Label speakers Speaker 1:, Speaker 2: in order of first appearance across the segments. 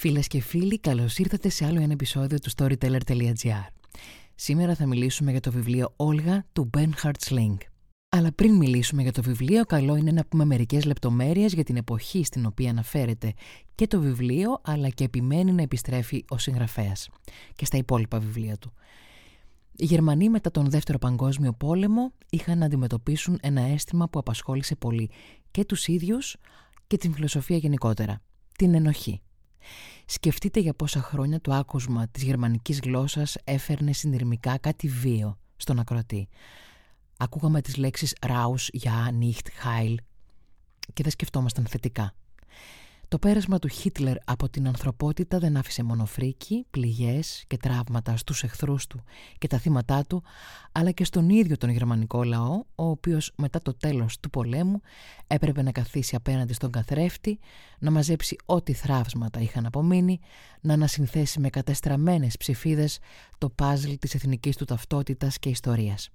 Speaker 1: Φίλες και φίλοι, καλώς ήρθατε σε άλλο ένα επεισόδιο του Storyteller.gr. Σήμερα θα μιλήσουμε για το βιβλίο Όλγα του Bernhard Sling. Αλλά πριν μιλήσουμε για το βιβλίο, καλό είναι να πούμε μερικές λεπτομέρειες για την εποχή στην οποία αναφέρεται και το βιβλίο, αλλά και επιμένει να επιστρέφει ο συγγραφέας και στα υπόλοιπα βιβλία του. Οι Γερμανοί μετά τον Δεύτερο Παγκόσμιο Πόλεμο είχαν να αντιμετωπίσουν ένα αίσθημα που απασχόλησε πολύ και τους ίδιους και την φιλοσοφία γενικότερα, την ενοχή. Σκεφτείτε για πόσα χρόνια το άκουσμα της γερμανικής γλώσσας έφερνε συνειρμικά κάτι βίο στον ακροατή. Ακούγαμε τις λέξεις «raus», «ja», «nicht», «heil» και δεν σκεφτόμασταν θετικά. Το πέρασμα του Χίτλερ από την ανθρωπότητα δεν άφησε μόνο φρίκη, πληγές και τραύματα στους εχθρούς του και τα θύματά του, αλλά και στον ίδιο τον γερμανικό λαό, ο οποίος μετά το τέλος του πολέμου έπρεπε να καθίσει απέναντι στον καθρέφτη, να μαζέψει ό,τι θράψματα είχαν απομείνει, να ανασυνθέσει με κατεστραμμένες ψηφίδες το πάζλ της εθνικής του ταυτότητας και ιστορίας.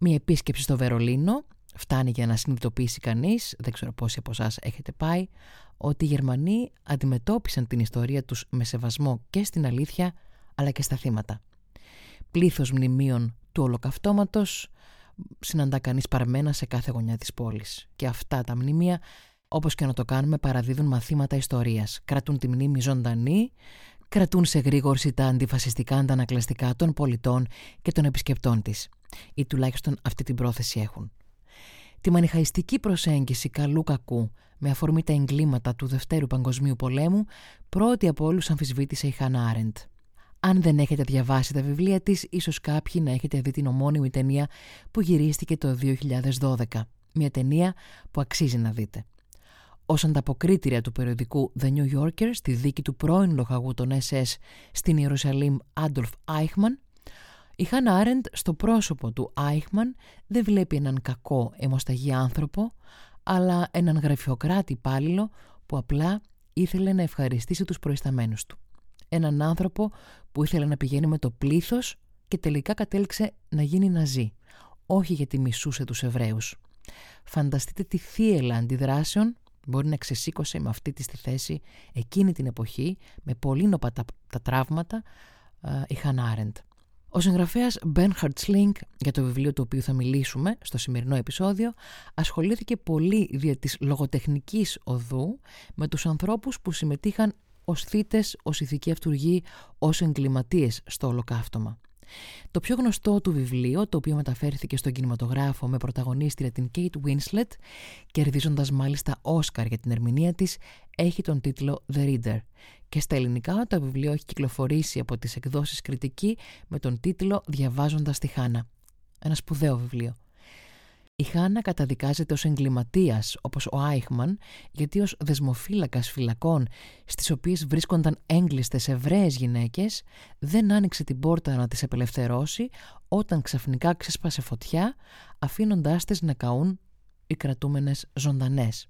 Speaker 1: Μια επίσκεψη στο Βερολίνο φτάνει για να συνειδητοποιήσει κανείς, δεν ξέρω πόσοι από εσάς έχετε πάει, ότι οι Γερμανοί αντιμετώπισαν την ιστορία τους με σεβασμό και στην αλήθεια αλλά και στα θύματα. Πλήθος μνημείων του ολοκαυτώματος συναντά κανείς παρμένα σε κάθε γωνιά της πόλης. Και αυτά τα μνημεία, όπως και να το κάνουμε, παραδίδουν μαθήματα ιστορίας. Κρατούν τη μνήμη ζωντανή, κρατούν σε γρήγορση τα αντιφασιστικά αντανακλαστικά των πολιτών και των επισκεπτών της. Ή τουλάχιστον αυτή την πρόθεση έχουν. Τη μανιχαϊστική προσέγγιση καλού κακού με αφορμή τα εγκλήματα του Δευτέρου Παγκοσμίου Πολέμου, πρώτη από όλους αμφισβήτησε η Χάνα Άρεντ. Αν δεν έχετε διαβάσει τα βιβλία της, ίσως κάποιοι να έχετε δει την ομώνυμη ταινία που γυρίστηκε το 2012. Μια ταινία που αξίζει να δείτε. Ω ανταποκρίτρια του περιοδικού The New Yorker στη δίκη του πρώην λοχαγού των SS στην Ιερουσαλήμ Άντολφ Άιχμαν, η Χάνα Άρεντ στο πρόσωπο του Άιχμαν δεν βλέπει έναν κακό αιμοσταγή άνθρωπο, αλλά έναν γραφειοκράτη υπάλληλο που απλά ήθελε να ευχαριστήσει τους προϊσταμένους του. Έναν άνθρωπο που ήθελε να πηγαίνει με το πλήθος και τελικά κατέληξε να γίνει ναζί, όχι γιατί μισούσε τους Εβραίους. Φανταστείτε τη θύελα αντιδράσεων μπορεί να ξεσήκωσε με αυτή τη στη θέση εκείνη την εποχή με πολύ νοπα τα, τα τραύματα η Χανάρεντ. Ο συγγραφέας Bernhard Sling, για το βιβλίο του οποίου θα μιλήσουμε στο σημερινό επεισόδιο, ασχολήθηκε πολύ δια της λογοτεχνικής οδού με τους ανθρώπους που συμμετείχαν ως θύτες, ως ηθικοί αυτούργοι, ως εγκληματίες στο ολοκαύτωμα. Το πιο γνωστό του βιβλίο, το οποίο μεταφέρθηκε στον κινηματογράφο με πρωταγωνίστρια την Kate Winslet, κερδίζοντας μάλιστα Όσκαρ για την ερμηνεία της, έχει τον τίτλο The Reader. Και στα ελληνικά το βιβλίο έχει κυκλοφορήσει από τις εκδόσεις κριτική με τον τίτλο «Διαβάζοντας τη Χάνα». Ένα σπουδαίο βιβλίο. Η Χάνα καταδικάζεται ως εγκληματίας, όπως ο Άιχμαν, γιατί ως δεσμοφύλακας φυλακών, στις οποίες βρίσκονταν έγκλειστες Εβραίες γυναίκες, δεν άνοιξε την πόρτα να τις απελευθερώσει όταν ξαφνικά ξέσπασε φωτιά, αφήνοντάς τις να καούν οι κρατούμενες ζωντανές.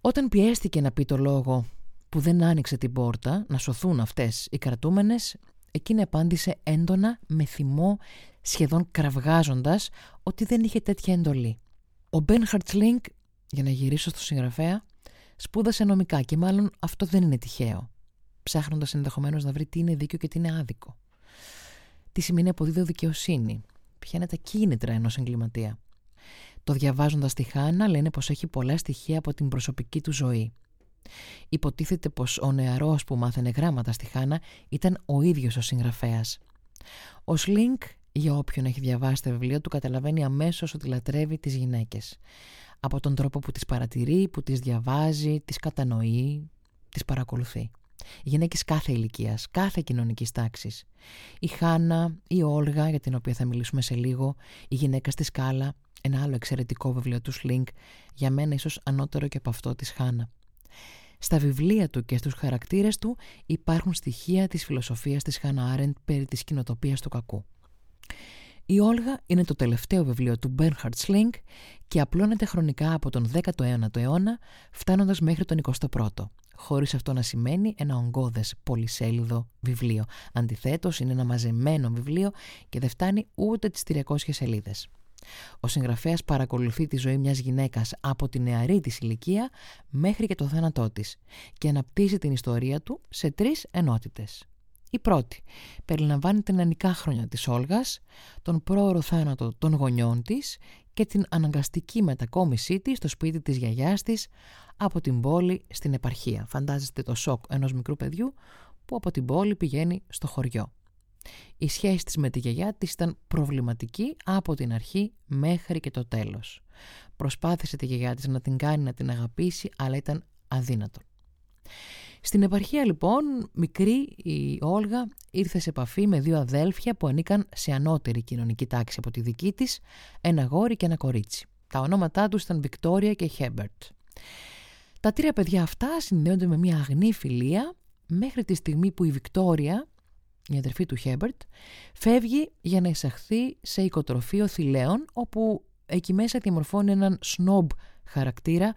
Speaker 1: Όταν πιέστηκε να πει το λόγο που δεν άνοιξε την πόρτα να σωθούν αυτές οι κρατούμενες, εκείνη απάντησε έντονα με θυμό σχεδόν κραυγάζοντας ότι δεν είχε τέτοια εντολή. Ο Μπεν Χαρτσλίνγκ, για να γυρίσω στο συγγραφέα, σπούδασε νομικά και μάλλον αυτό δεν είναι τυχαίο, ψάχνοντας ενδεχομένως να βρει τι είναι δίκαιο και τι είναι άδικο. Τι σημαίνει αποδίδω δικαιοσύνη, ποια είναι τα κίνητρα ενός εγκληματία. Το διαβάζοντας τη Χάνα λένε πως έχει πολλά στοιχεία από την προσωπική του ζωή. Υποτίθεται πως ο νεαρός που μάθαινε γράμματα στη Χάνα ήταν ο ίδιος ο συγγραφέας. Ο Σλίνκ για όποιον έχει διαβάσει τα βιβλία του καταλαβαίνει αμέσως ότι λατρεύει τις γυναίκες. Από τον τρόπο που τις παρατηρεί, που τις διαβάζει, τις κατανοεί, τις παρακολουθεί. Οι γυναίκες κάθε ηλικίας, κάθε κοινωνικής τάξης. Η Χάνα, η Όλγα, για την οποία θα μιλήσουμε σε λίγο, η γυναίκα στη σκάλα, ένα άλλο εξαιρετικό βιβλίο του Σλίνκ, για μένα ίσως ανώτερο και από αυτό της Χάνα. Στα βιβλία του και στους χαρακτήρες του υπάρχουν στοιχεία της φιλοσοφίας της Χάνα Άρεντ περί της κοινοτοπίας του κακού. Η Όλγα είναι το τελευταίο βιβλίο του Bernhard Sling και απλώνεται χρονικά από τον 19ο αιώνα φτάνοντας μέχρι τον 21ο, χωρίς αυτό να σημαίνει ένα ογκώδες πολυσέλιδο βιβλίο. Αντιθέτως είναι ένα μαζεμένο βιβλίο και δεν φτάνει ούτε τις 300 σελίδες. Ο συγγραφέας παρακολουθεί τη ζωή μιας γυναίκας από τη νεαρή της ηλικία μέχρι και το θάνατό της και αναπτύσσει την ιστορία του σε τρεις ενότητες. Η πρώτη περιλαμβάνει τα νεανικά χρόνια της Όλγας, τον πρόωρο θάνατο των γονιών της και την αναγκαστική μετακόμισή της στο σπίτι της γιαγιάς της από την πόλη στην επαρχία. Φαντάζεστε το σοκ ενός μικρού παιδιού που από την πόλη πηγαίνει στο χωριό. Η σχέση της με τη γιαγιά της ήταν προβληματική από την αρχή μέχρι και το τέλος. Προσπάθησε τη γιαγιά της να την κάνει να την αγαπήσει αλλά ήταν αδύνατο. Στην επαρχία λοιπόν, μικρή η Όλγα ήρθε σε επαφή με δύο αδέλφια που ανήκαν σε ανώτερη κοινωνική τάξη από τη δική της, ένα γόρι και ένα κορίτσι. Τα ονόματά τους ήταν Βικτόρια και Χέμπερτ. Τα τρία παιδιά αυτά συνδέονται με μια αγνή φιλία μέχρι τη στιγμή που η Βικτόρια, η αδερφή του Χέμπερτ, φεύγει για να εισαχθεί σε οικοτροφείο θηλαίων όπου εκεί μέσα διαμορφώνει έναν σνόμπ χαρακτήρα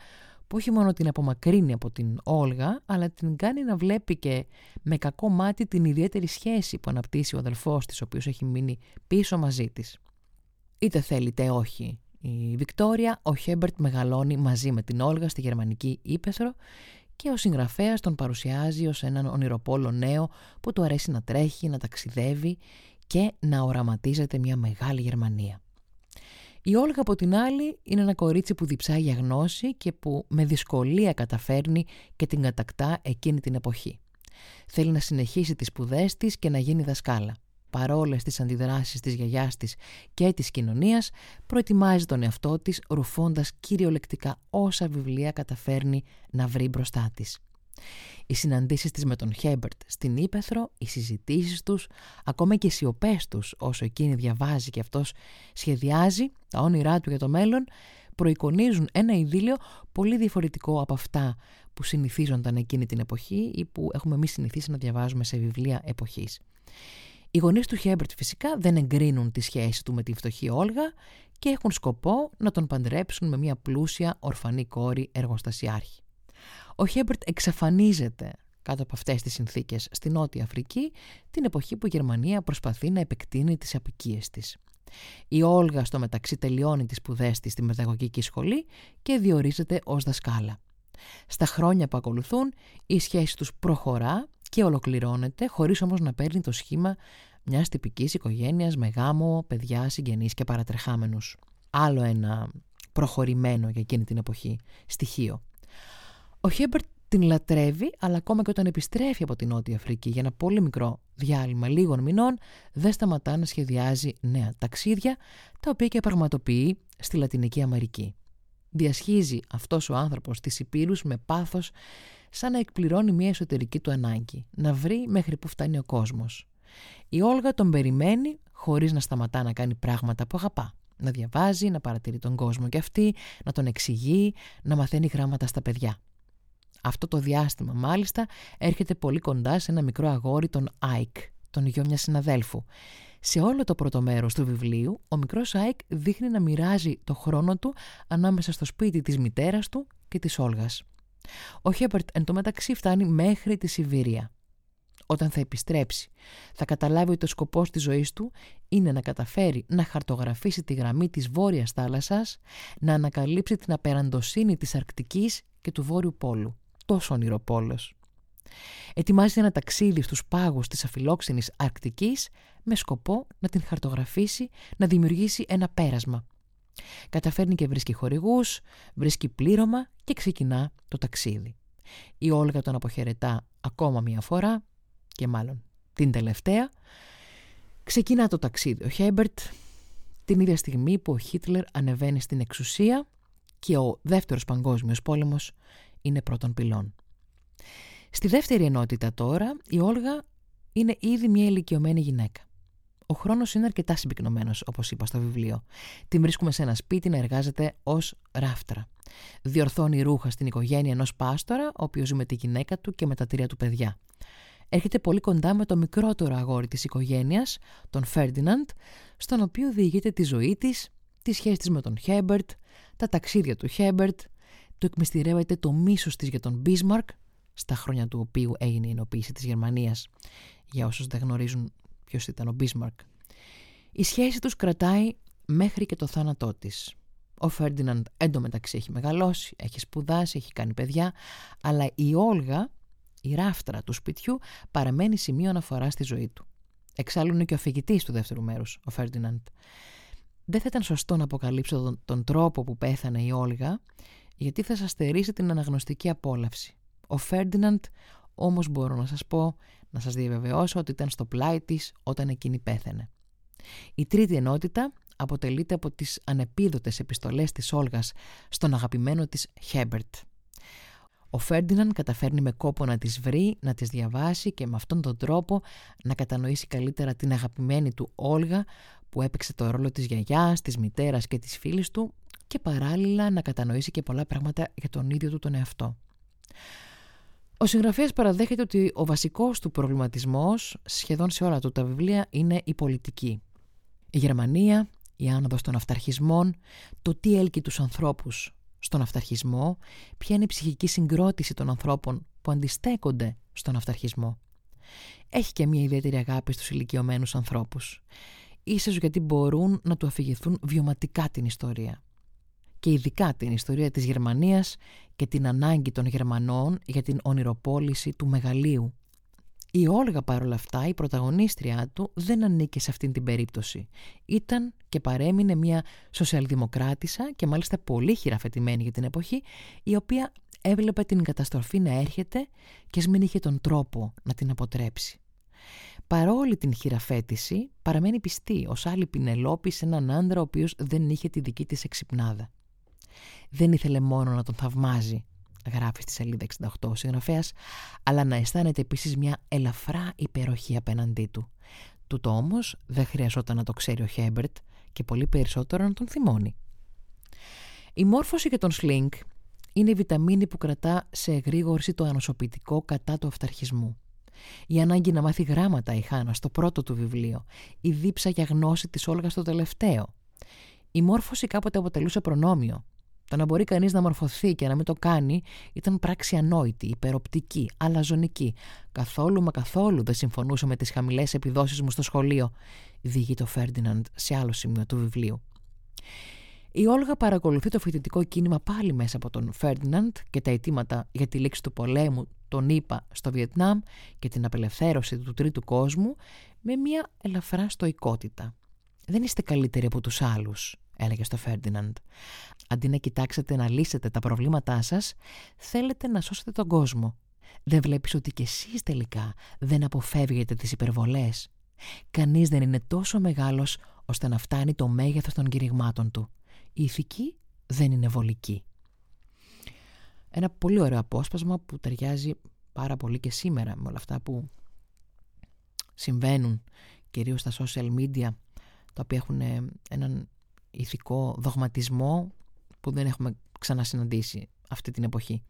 Speaker 1: που όχι μόνο την απομακρύνει από την Όλγα, αλλά την κάνει να βλέπει και με κακό μάτι την ιδιαίτερη σχέση που αναπτύσσει ο αδελφός της, ο οποίος έχει μείνει πίσω μαζί της. Είτε θέλει είτε όχι η Βικτόρια, ο Χέμπερτ μεγαλώνει μαζί με την Όλγα στη γερμανική Ήπεθρο και ο συγγραφέας τον παρουσιάζει ως έναν ονειροπόλο νέο που του αρέσει να τρέχει, να ταξιδεύει και να οραματίζεται μια μεγάλη Γερμανία. Η Όλγα από την άλλη είναι ένα κορίτσι που διψάει για γνώση και που με δυσκολία καταφέρνει και την κατακτά εκείνη την εποχή. Θέλει να συνεχίσει τις σπουδές της και να γίνει δασκάλα. Παρόλες τις αντιδράσεις της γιαγιάς της και της κοινωνίας, προετοιμάζει τον εαυτό της ρουφώντας κυριολεκτικά όσα βιβλία καταφέρνει να βρει μπροστά της. Οι συναντήσεις της με τον Χέμπερτ στην Ήπεθρο, οι συζητήσεις τους, ακόμα και οι σιωπές τους όσο εκείνη διαβάζει και αυτός σχεδιάζει τα όνειρά του για το μέλλον, προεικονίζουν ένα ειδήλιο πολύ διαφορετικό από αυτά που συνηθίζονταν εκείνη την εποχή ή που έχουμε εμείς συνηθίσει να διαβάζουμε σε βιβλία εποχής. Οι γονείς του Χέμπερτ φυσικά δεν εγκρίνουν τη σχέση του με τη φτωχή Όλγα και έχουν σκοπό να τον παντρέψουν με μια πλούσια ορφανή κόρη εργοστασιάρχη. Ο Χέμπερτ εξαφανίζεται κάτω από αυτές τις συνθήκες στη Νότια Αφρική την εποχή που η Γερμανία προσπαθεί να επεκτείνει τις απικίες της. Η Όλγα στο μεταξύ τελειώνει τις σπουδές της στη μεταγωγική σχολή και διορίζεται ως δασκάλα. Στα χρόνια που ακολουθούν η σχέση τους προχωρά και ολοκληρώνεται χωρίς όμως να παίρνει το σχήμα μιας τυπικής οικογένειας με γάμο, παιδιά, συγγενείς και παρατρεχάμενους. Άλλο ένα προχωρημένο για εκείνη την εποχή στοιχείο. Ο Χέμπερτ την λατρεύει, αλλά ακόμα και όταν επιστρέφει από την Νότια Αφρική για ένα πολύ μικρό διάλειμμα λίγων μηνών, δεν σταματά να σχεδιάζει νέα ταξίδια, τα οποία και πραγματοποιεί στη Λατινική Αμερική. Διασχίζει αυτός ο άνθρωπος τις υπήρους με πάθος, σαν να εκπληρώνει μια εσωτερική του ανάγκη, να βρει μέχρι που φτάνει ο κόσμος. Η Όλγα τον περιμένει χωρίς να σταματά να κάνει πράγματα που αγαπά. Να διαβάζει, να παρατηρεί τον κόσμο και αυτή, να τον εξηγεί, να μαθαίνει γράμματα στα παιδιά. Αυτό το διάστημα μάλιστα έρχεται πολύ κοντά σε ένα μικρό αγόρι τον Άικ, τον γιο μιας συναδέλφου. Σε όλο το πρώτο μέρος του βιβλίου, ο μικρός Άικ δείχνει να μοιράζει το χρόνο του ανάμεσα στο σπίτι της μητέρας του και της Όλγας. Ο Χέρμπερτ εν τω μεταξύ φτάνει μέχρι τη Σιβήρια. Όταν θα επιστρέψει, θα καταλάβει ότι ο σκοπός της ζωής του είναι να καταφέρει να χαρτογραφήσει τη γραμμή της Βόρειας θάλασσας, να ανακαλύψει την απεραντοσύνη της Αρκτικής και του Βόρειου Πόλου τόσο ονειροπόλος. Ετοιμάζει ένα ταξίδι στους πάγους της αφιλόξενης Αρκτικής με σκοπό να την χαρτογραφήσει, να δημιουργήσει ένα πέρασμα. Καταφέρνει και βρίσκει χορηγούς, βρίσκει πλήρωμα και ξεκινά το ταξίδι. Η Όλγα τον αποχαιρετά ακόμα μία φορά και μάλλον την τελευταία. Ξεκινά το ταξίδι ο Χέμπερτ την ίδια στιγμή που ο Χίτλερ ανεβαίνει στην εξουσία και ο δεύτερος παγκόσμιος πόλεμος είναι πρώτον πυλών. Στη δεύτερη ενότητα τώρα, η Όλγα είναι ήδη μια ηλικιωμένη γυναίκα. Ο χρόνος είναι αρκετά συμπυκνωμένος, όπως είπα στο βιβλίο. Την βρίσκουμε σε ένα σπίτι να εργάζεται ως ράφτρα. Διορθώνει ρούχα στην οικογένεια ενός πάστορα, ο οποίος ζει με τη γυναίκα του και με τα τρία του παιδιά. Έρχεται πολύ κοντά με το μικρότερο αγόρι της οικογένειας, τον Φέρντιναντ, στον οποίο διηγείται τη ζωή της, τη σχέση της με τον Χέμπερτ, τα ταξίδια του Χέμπερτ, του εκμυστηρεύεται το μίσος της για τον Μπίσμαρκ, στα χρόνια του οποίου έγινε η ενοποίηση της Γερμανίας, για όσους δεν γνωρίζουν ποιος ήταν ο Μπίσμαρκ. Η σχέση τους κρατάει μέχρι και το θάνατό της. Ο Φέρντιναντ εντωμεταξύ έχει μεγαλώσει, έχει σπουδάσει, έχει κάνει παιδιά, αλλά η Όλγα, η ράφτρα του σπιτιού, παραμένει σημείο αναφοράς στη ζωή του. Εξάλλου είναι και ο αφηγητής του δεύτερου μέρους, ο Φέρντιναντ. Δεν θα ήταν σωστό να αποκαλύψω τον, τον τρόπο που πέθανε η Όλγα, γιατί θα σας στερήσει την αναγνωστική απόλαυση. Ο Φέρντιναντ όμως μπορώ να σας πω, να σας διαβεβαιώσω ότι ήταν στο πλάι της όταν εκείνη πέθανε. Η τρίτη ενότητα αποτελείται από τις ανεπίδοτες επιστολές της Όλγας στον αγαπημένο της Χέμπερτ. Ο Φέρντιναν καταφέρνει με κόπο να τις βρει, να τις διαβάσει και με αυτόν τον τρόπο να κατανοήσει καλύτερα την αγαπημένη του Όλγα που έπαιξε το ρόλο της γιαγιάς, της μητέρας και της φίλης του και παράλληλα να κατανοήσει και πολλά πράγματα για τον ίδιο του τον εαυτό. Ο συγγραφέας παραδέχεται ότι ο βασικός του προβληματισμός σχεδόν σε όλα του τα βιβλία είναι η πολιτική. Η Γερμανία, η άνοδος των αυταρχισμών, το τι έλκει τους ανθρώπους στον αυταρχισμό, ποια είναι η ψυχική συγκρότηση των ανθρώπων που αντιστέκονται στον αυταρχισμό. Έχει και μια ιδιαίτερη αγάπη στους ηλικιωμένους ανθρώπους. Ίσως γιατί μπορούν να του αφηγηθούν βιωματικά την ιστορία. Και ειδικά την ιστορία της Γερμανίας και την ανάγκη των Γερμανών για την ονειροπόληση του μεγαλείου η Όλγα παρόλα αυτά, η πρωταγωνίστρια του, δεν ανήκε σε αυτήν την περίπτωση. Ήταν και παρέμεινε μια σοσιαλδημοκράτησα και μάλιστα πολύ χειραφετημένη για την εποχή, η οποία έβλεπε την καταστροφή να έρχεται και μην είχε τον τρόπο να την αποτρέψει. Παρόλη την χειραφέτηση, παραμένει πιστή ως άλλη Πινελόπη σε έναν άντρα ο οποίος δεν είχε τη δική της εξυπνάδα. Δεν ήθελε μόνο να τον θαυμάζει, γράφει στη σελίδα 68 ο συγγραφέας, αλλά να αισθάνεται επίσης μια ελαφρά υπεροχή απέναντί του. Τούτο όμως δεν χρειαζόταν να το ξέρει ο Χέμπερτ και πολύ περισσότερο να τον θυμώνει. Η μόρφωση και τον σλίνγκ είναι η βιταμίνη που κρατά σε εγρήγορση το ανοσοποιητικό κατά του αυταρχισμού. Η ανάγκη να μάθει γράμματα η Χάνα στο πρώτο του βιβλίο, η δίψα για γνώση της Όλγας στο τελευταίο. Η μόρφωση κάποτε αποτελούσε προνόμιο, το να μπορεί κανείς να μορφωθεί και να μην το κάνει ήταν πράξη ανόητη, υπεροπτική, αλαζονική. Καθόλου μα καθόλου δεν συμφωνούσα με τις χαμηλές επιδόσεις μου στο σχολείο, διηγεί το Φέρντιναντ σε άλλο σημείο του βιβλίου. Η Όλγα παρακολουθεί το φοιτητικό κίνημα πάλι μέσα από τον Φέρντιναντ και τα αιτήματα για τη λήξη του πολέμου, τον ΗΠΑ στο Βιετνάμ και την απελευθέρωση του τρίτου κόσμου με μια ελαφρά στοικότητα. Δεν είστε καλύτεροι από τους άλλους, έλεγε στο Φέρντιναντ. Αντί να κοιτάξετε να λύσετε τα προβλήματά σας, θέλετε να σώσετε τον κόσμο. Δεν βλέπεις ότι κι εσείς τελικά δεν αποφεύγετε τις υπερβολές. Κανείς δεν είναι τόσο μεγάλος ώστε να φτάνει το μέγεθος των κηρυγμάτων του. Η ηθική δεν είναι βολική. Ένα πολύ ωραίο απόσπασμα που ταιριάζει πάρα πολύ και σήμερα με όλα αυτά που συμβαίνουν κυρίως στα social media τα οποία έχουν έναν ηθικό δογματισμό που δεν έχουμε ξανασυναντήσει αυτή την εποχή.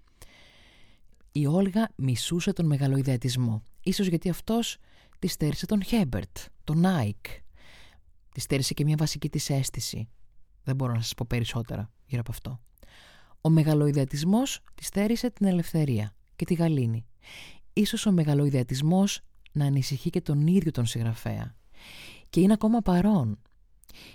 Speaker 1: Η Όλγα μισούσε τον μεγαλοϊδεατισμό, ίσως γιατί αυτός της στέρησε τον Χέρμπερτ, τον Άικ. Της στέρησε και μια βασική της αίσθηση. Δεν μπορώ να σας πω περισσότερα γύρω από αυτό. Ο μεγαλοειδεατισμός τη στέρισε την ελευθερία και τη γαλήνη. Ίσως ο μεγαλοειδεατισμός να ανησυχεί και τον ίδιο τον συγγραφέα. Και είναι ακόμα παρόν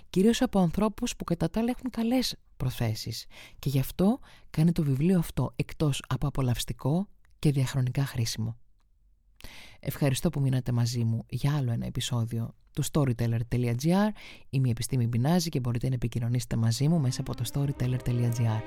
Speaker 1: κυρίως από ανθρώπους που κατά τα άλλα έχουν καλές προθέσεις. Και γι' αυτό κάνει το βιβλίο αυτό εκτός από απολαυστικό και διαχρονικά χρήσιμο. Ευχαριστώ που μείνατε μαζί μου για άλλο ένα επεισόδιο του storyteller.gr Είμαι η Επιστήμη Μπινάζη και μπορείτε να επικοινωνήσετε μαζί μου μέσα από το storyteller.gr